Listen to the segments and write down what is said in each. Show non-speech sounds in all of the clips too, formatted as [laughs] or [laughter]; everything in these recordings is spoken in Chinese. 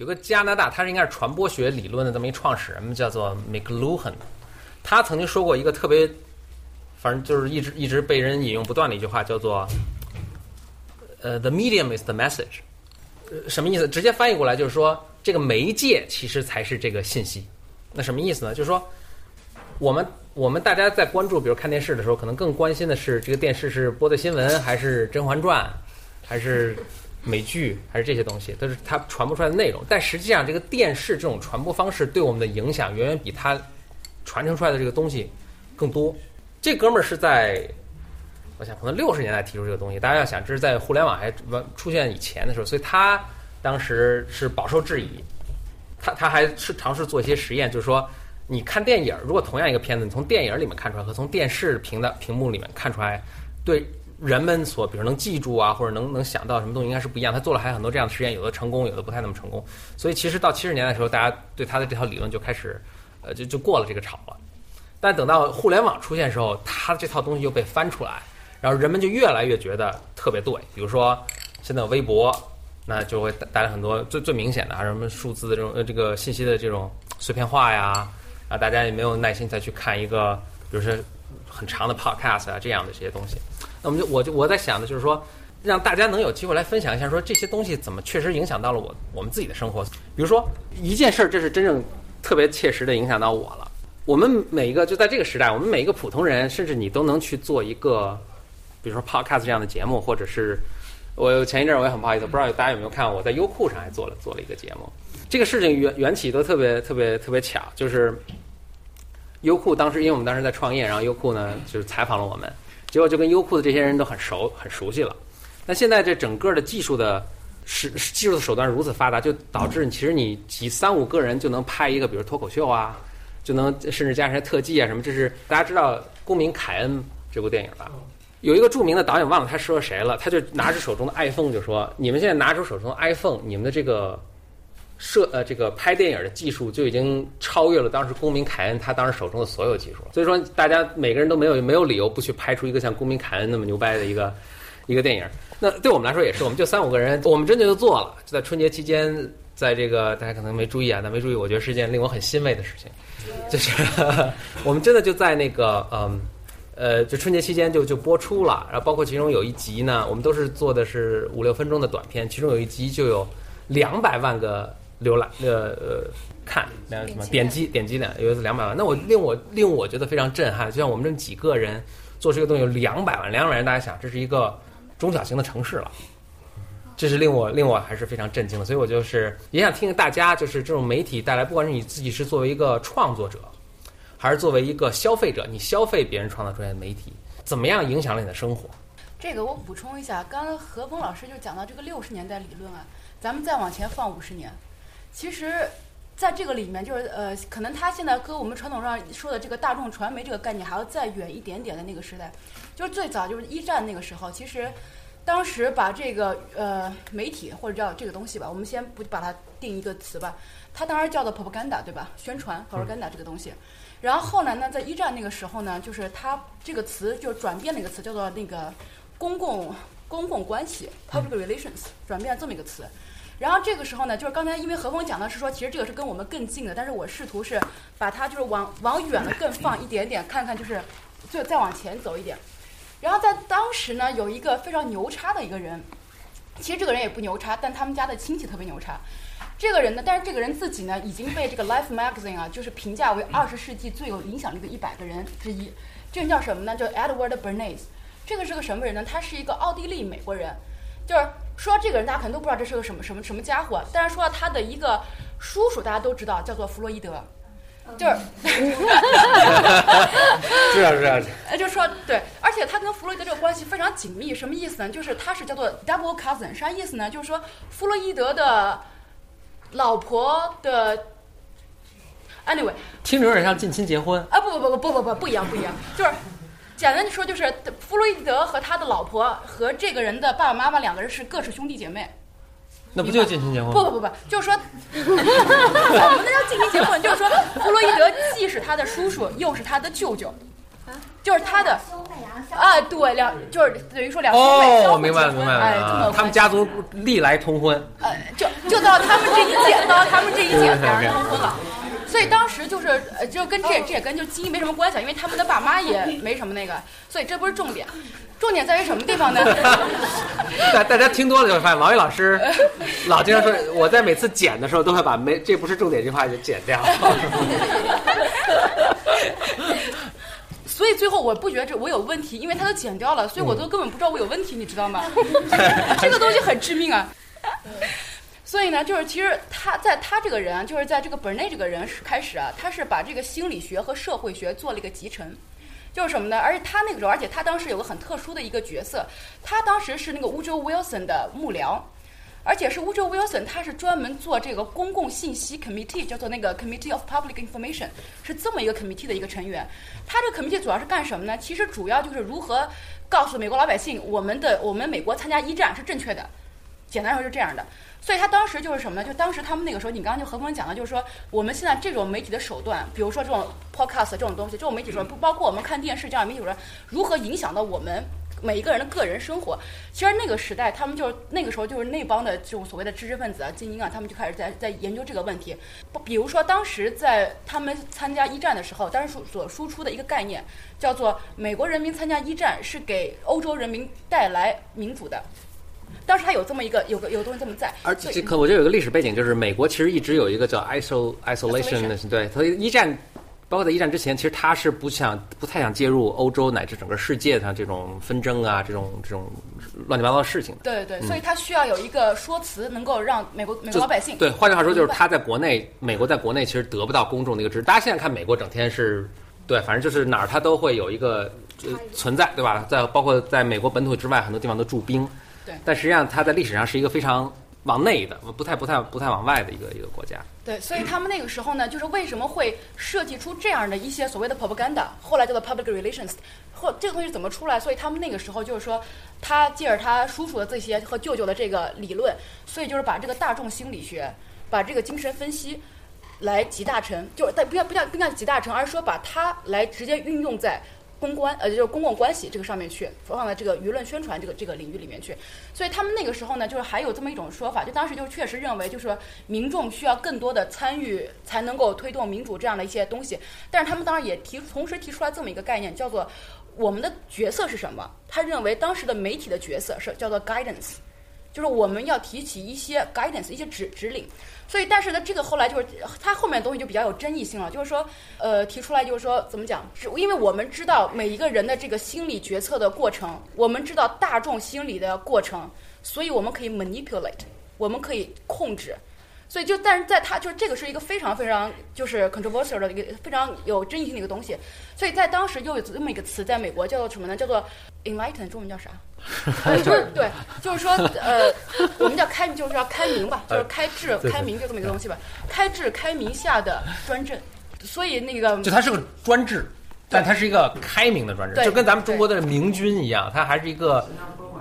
有个加拿大，他是应该是传播学理论的这么一创始人，叫做 McLuhan。他曾经说过一个特别，反正就是一直一直被人引用不断的一句话，叫做“呃，the medium is the message”。什么意思？直接翻译过来就是说，这个媒介其实才是这个信息。那什么意思呢？就是说，我们我们大家在关注，比如看电视的时候，可能更关心的是这个电视是播的新闻，还是《甄嬛传》，还是美剧，还是这些东西，都是它传播出来的内容。但实际上，这个电视这种传播方式对我们的影响，远远比它传承出来的这个东西更多。这哥们儿是在，我想可能六十年代提出这个东西。大家要想，这是在互联网还完出现以前的时候，所以他当时是饱受质疑。他他还是尝试做一些实验，就是说，你看电影，如果同样一个片子，你从电影里面看出来和从电视屏的屏幕里面看出来，对人们所比如能记住啊，或者能能想到什么东西，应该是不一样。他做了还有很多这样的实验，有的成功，有的不太那么成功。所以其实到七十年代的时候，大家对他的这套理论就开始，呃，就就过了这个潮了。但等到互联网出现的时候，他这套东西又被翻出来，然后人们就越来越觉得特别对。比如说现在微博。那就会带来很多最最明显的，还是什么数字的这种呃这个信息的这种碎片化呀，啊大家也没有耐心再去看一个，比如说很长的 podcast 啊这样的这些东西。那我们就我就我在想的就是说，让大家能有机会来分享一下，说这些东西怎么确实影响到了我我们自己的生活。比如说一件事儿，这是真正特别切实的影响到我了。我们每一个就在这个时代，我们每一个普通人，甚至你都能去做一个，比如说 podcast 这样的节目，或者是。我前一阵我也很不好意思，不知道大家有没有看，我在优酷上还做了做了一个节目。这个事情缘缘起都特别特别特别巧，就是优酷当时因为我们当时在创业，然后优酷呢就是采访了我们，结果就跟优酷的这些人都很熟很熟悉了。那现在这整个的技术的是技术的手段如此发达，就导致其实你几三五个人就能拍一个，比如脱口秀啊，就能甚至加上特技啊什么。这是大家知道《公民凯恩》这部电影吧？有一个著名的导演，忘了他说谁了，他就拿着手中的 iPhone 就说：“你们现在拿出手中的 iPhone，你们的这个摄呃这个拍电影的技术就已经超越了当时公民凯恩他当时手中的所有技术。所以说，大家每个人都没有没有理由不去拍出一个像公民凯恩那么牛掰的一个一个电影。那对我们来说也是，我们就三五个人，我们真的就做了。就在春节期间，在这个大家可能没注意啊，但没注意，我觉得是件令我很欣慰的事情，就是 [laughs] 我们真的就在那个嗯。”呃，就春节期间就就播出了，然后包括其中有一集呢，我们都是做的是五六分钟的短片，其中有一集就有两百万个浏览，呃呃看，那什么点击点击量有两百万，那我令我令我觉得非常震撼，就像我们这几个人做这个东西有两百万，两百万人，大家想这是一个中小型的城市了，这是令我令我还是非常震惊的，所以我就是也想听听大家就是这种媒体带来，不管是你自己是作为一个创作者。还是作为一个消费者，你消费别人创造出来的媒体，怎么样影响了你的生活？这个我补充一下，刚刚何峰老师就讲到这个六十年代理论啊，咱们再往前放五十年，其实在这个里面，就是呃，可能他现在跟我们传统上说的这个大众传媒这个概念还要再远一点点的那个时代，就是最早就是一战那个时候，其实当时把这个呃媒体或者叫这个东西吧，我们先不把它定一个词吧，它当然叫做 propaganda 对吧？宣传 propaganda 这个东西。然后后来呢，在一战那个时候呢，就是它这个词就转变了一个词，叫做那个公共公共关系 （public relations），转变了这么一个词。然后这个时候呢，就是刚才因为何峰讲的是说，其实这个是跟我们更近的，但是我试图是把它就是往往远了更放一点点，看看就是就再往前走一点。然后在当时呢，有一个非常牛叉的一个人，其实这个人也不牛叉，但他们家的亲戚特别牛叉。这个人呢，但是这个人自己呢，已经被这个 Life Magazine 啊，就是评价为二十世纪最有影响力的一百个人之一。这人叫什么呢？叫 Edward Bernays。这个是个什么人呢？他是一个奥地利美国人。就是说这个人大家可能都不知道这是个什么什么什么家伙，但是说他的一个叔叔大家都知道叫做弗洛伊德，就是，是啊是啊，哎，就说对，而且他跟弗洛伊德这个关系非常紧密，什么意思呢？就是他是叫做 double cousin，啥意思呢？就是说弗洛伊德的老婆的，anyway，听着有点像近亲结婚啊，不不不不不不不一样不一样，就是。简单的说，就是弗洛伊德和他的老婆和这个人的爸爸妈妈两个人是各是兄弟姐妹。那不就近亲结婚？不不不不，就是说，怎么那叫近亲结婚？就是说，弗洛伊德既是他的叔叔，又是他的舅舅。就是他的啊，对，两就是等于说两兄妹明白了，明白了，哎，他们家族历来通婚，呃，就就到他们这一届，到他们这一届，[laughs] 两人通婚了。所以当时就是呃，就跟这这也跟就基因没什么关系，因为他们的爸妈也没什么那个，所以这不是重点。重点在于什么地方呢？[laughs] 大大家听多了就会发现，王宇老师老经常说，我在每次剪的时候都会把没这不是重点这句话就剪掉。[laughs] 所以最后我不觉得这我有问题，因为他都剪掉了，所以我都根本不知道我有问题，你知道吗？[laughs] 这个东西很致命啊。所以呢，就是其实他在他这个人啊，就是在这个本内这个人开始啊，他是把这个心理学和社会学做了一个集成，就是什么呢？而且他那个时候，而且他当时有个很特殊的一个角色，他当时是那个乌州 Wilson 的幕僚，而且是乌州 Wilson，他是专门做这个公共信息 committee，叫做那个 Committee of Public Information，是这么一个 committee 的一个成员。他这个 committee 主要是干什么呢？其实主要就是如何告诉美国老百姓，我们的我们美国参加一战是正确的。简单说是这样的。所以他当时就是什么呢？就当时他们那个时候，你刚刚就何峰讲的，就是说我们现在这种媒体的手段，比如说这种 podcast 这种东西，这种媒体手段不包括我们看电视这样媒体手段，如何影响到我们每一个人的个人生活？其实那个时代，他们就是那个时候就是那帮的这种所谓的知识分子啊、精英啊，他们就开始在在研究这个问题。不比如说当时在他们参加一战的时候，当时所输出的一个概念叫做美国人民参加一战是给欧洲人民带来民主的。当时他有这么一个有个有东西这么在，而且可我觉得有个历史背景，就是美国其实一直有一个叫 iso isolation 的，对，所以一战，包括在一战之前，其实他是不想不太想介入欧洲乃至整个世界上这种纷争啊，这种这种乱七八糟的事情。对对，所以他需要有一个说辞，能够让美国美国老百姓对，换句话说，就是他在国内，美国在国内其实得不到公众的一个支持。大家现在看美国整天是，对，反正就是哪儿他都会有一个存在，对吧？在包括在美国本土之外，很多地方都驻兵。但实际上，它在历史上是一个非常往内的，不太、不太、不太往外的一个一个国家。对，所以他们那个时候呢，就是为什么会设计出这样的一些所谓的 propaganda，后来叫做 public relations，或这个东西怎么出来？所以他们那个时候就是说，他借着他叔叔的这些和舅舅的这个理论，所以就是把这个大众心理学，把这个精神分析来集大成，就是但不要不叫不叫集大成，而是说把它来直接运用在。公关呃就是公共关系这个上面去，放在这个舆论宣传这个这个领域里面去，所以他们那个时候呢，就是还有这么一种说法，就当时就确实认为，就是民众需要更多的参与才能够推动民主这样的一些东西。但是他们当时也提同时提出来这么一个概念，叫做我们的角色是什么？他认为当时的媒体的角色是叫做 guidance，就是我们要提起一些 guidance 一些指指令。所以，但是呢，这个后来就是它后面的东西就比较有争议性了。就是说，呃，提出来就是说，怎么讲？是因为我们知道每一个人的这个心理决策的过程，我们知道大众心理的过程，所以我们可以 manipulate，我们可以控制。所以就，但是在他就是这个是一个非常非常就是 controversial 的一个非常有争议性的一个东西。所以在当时又有这么一个词，在美国叫做什么呢？叫做 enlighten，中文叫啥？[laughs] 就是对，就是说，呃，我们叫开，就是要开明吧，就是开智、开明就这么一个东西吧。开智、开明下的专政，所以那个就它是个专制，但它是一个开明的专制，就跟咱们中国的明君一样，它还是一个。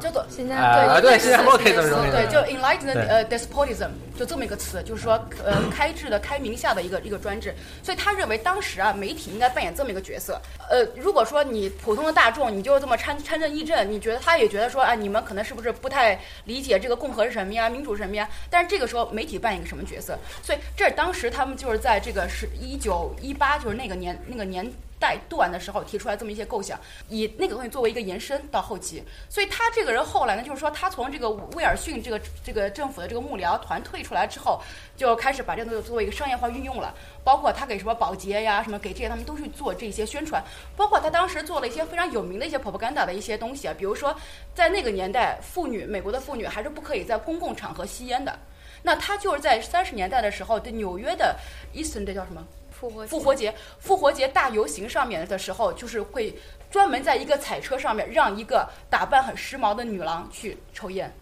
叫做新加坡对新加坡可以这么说，对，就 enlightened 呃 despotism 就这么一个词，就是说呃开智的开明下的一个一个专制。所以他认为当时啊媒体应该扮演这么一个角色。呃，如果说你普通的大众你就这么参参政议政，你觉得他也觉得说啊你们可能是不是不太理解这个共和是什么呀，民主是什么呀？但是这个时候媒体扮演一个什么角色？所以这当时他们就是在这个是一九一八就是那个年那个年。代段的时候提出来这么一些构想，以那个东西作为一个延伸到后期，所以他这个人后来呢，就是说他从这个威尔逊这个这个政府的这个幕僚团退出来之后，就开始把这个东西作为一个商业化运用了，包括他给什么保洁呀，什么给这些他们都去做这些宣传，包括他当时做了一些非常有名的一些 propaganda 的一些东西啊，比如说在那个年代，妇女美国的妇女还是不可以在公共场合吸烟的，那他就是在三十年代的时候，在纽约的 Eastern 这叫什么？复活节复活节大游行上面的时候，就是会专门在一个彩车上面让一个打扮很时髦的女郎去抽烟，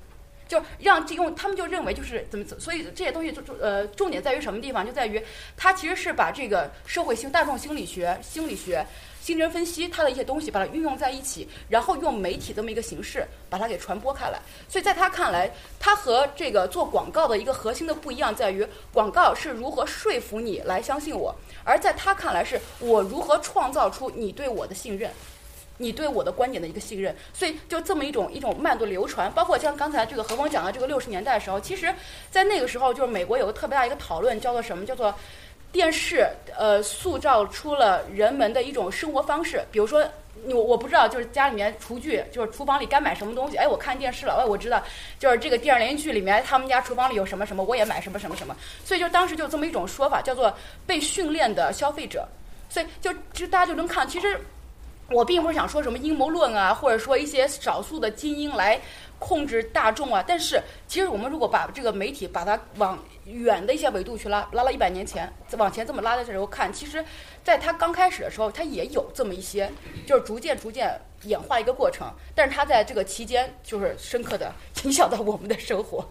就让这用他们就认为就是怎么，所以这些东西就呃重点在于什么地方？就在于它其实是把这个社会性大众心理学心理学。精神分析它的一些东西，把它运用在一起，然后用媒体这么一个形式把它给传播开来。所以在他看来，他和这个做广告的一个核心的不一样在于，广告是如何说服你来相信我，而在他看来是我如何创造出你对我的信任。你对我的观点的一个信任，所以就这么一种一种慢度流传。包括像刚才这个何峰讲的这个六十年代的时候，其实，在那个时候就是美国有个特别大一个讨论，叫做什么？叫做电视呃塑造出了人们的一种生活方式。比如说，我我不知道，就是家里面厨具，就是厨房里该买什么东西，哎，我看电视了，哎，我知道，就是这个电视连续剧里面他们家厨房里有什么什么，我也买什么什么什么。所以就当时就这么一种说法，叫做被训练的消费者。所以就就大家就能看，其实。我并不是想说什么阴谋论啊，或者说一些少数的精英来控制大众啊。但是，其实我们如果把这个媒体把它往远的一些维度去拉，拉了一百年前，往前这么拉的时候看，其实在它刚开始的时候，它也有这么一些，就是逐渐逐渐演化一个过程。但是它在这个期间，就是深刻的影响到我们的生活。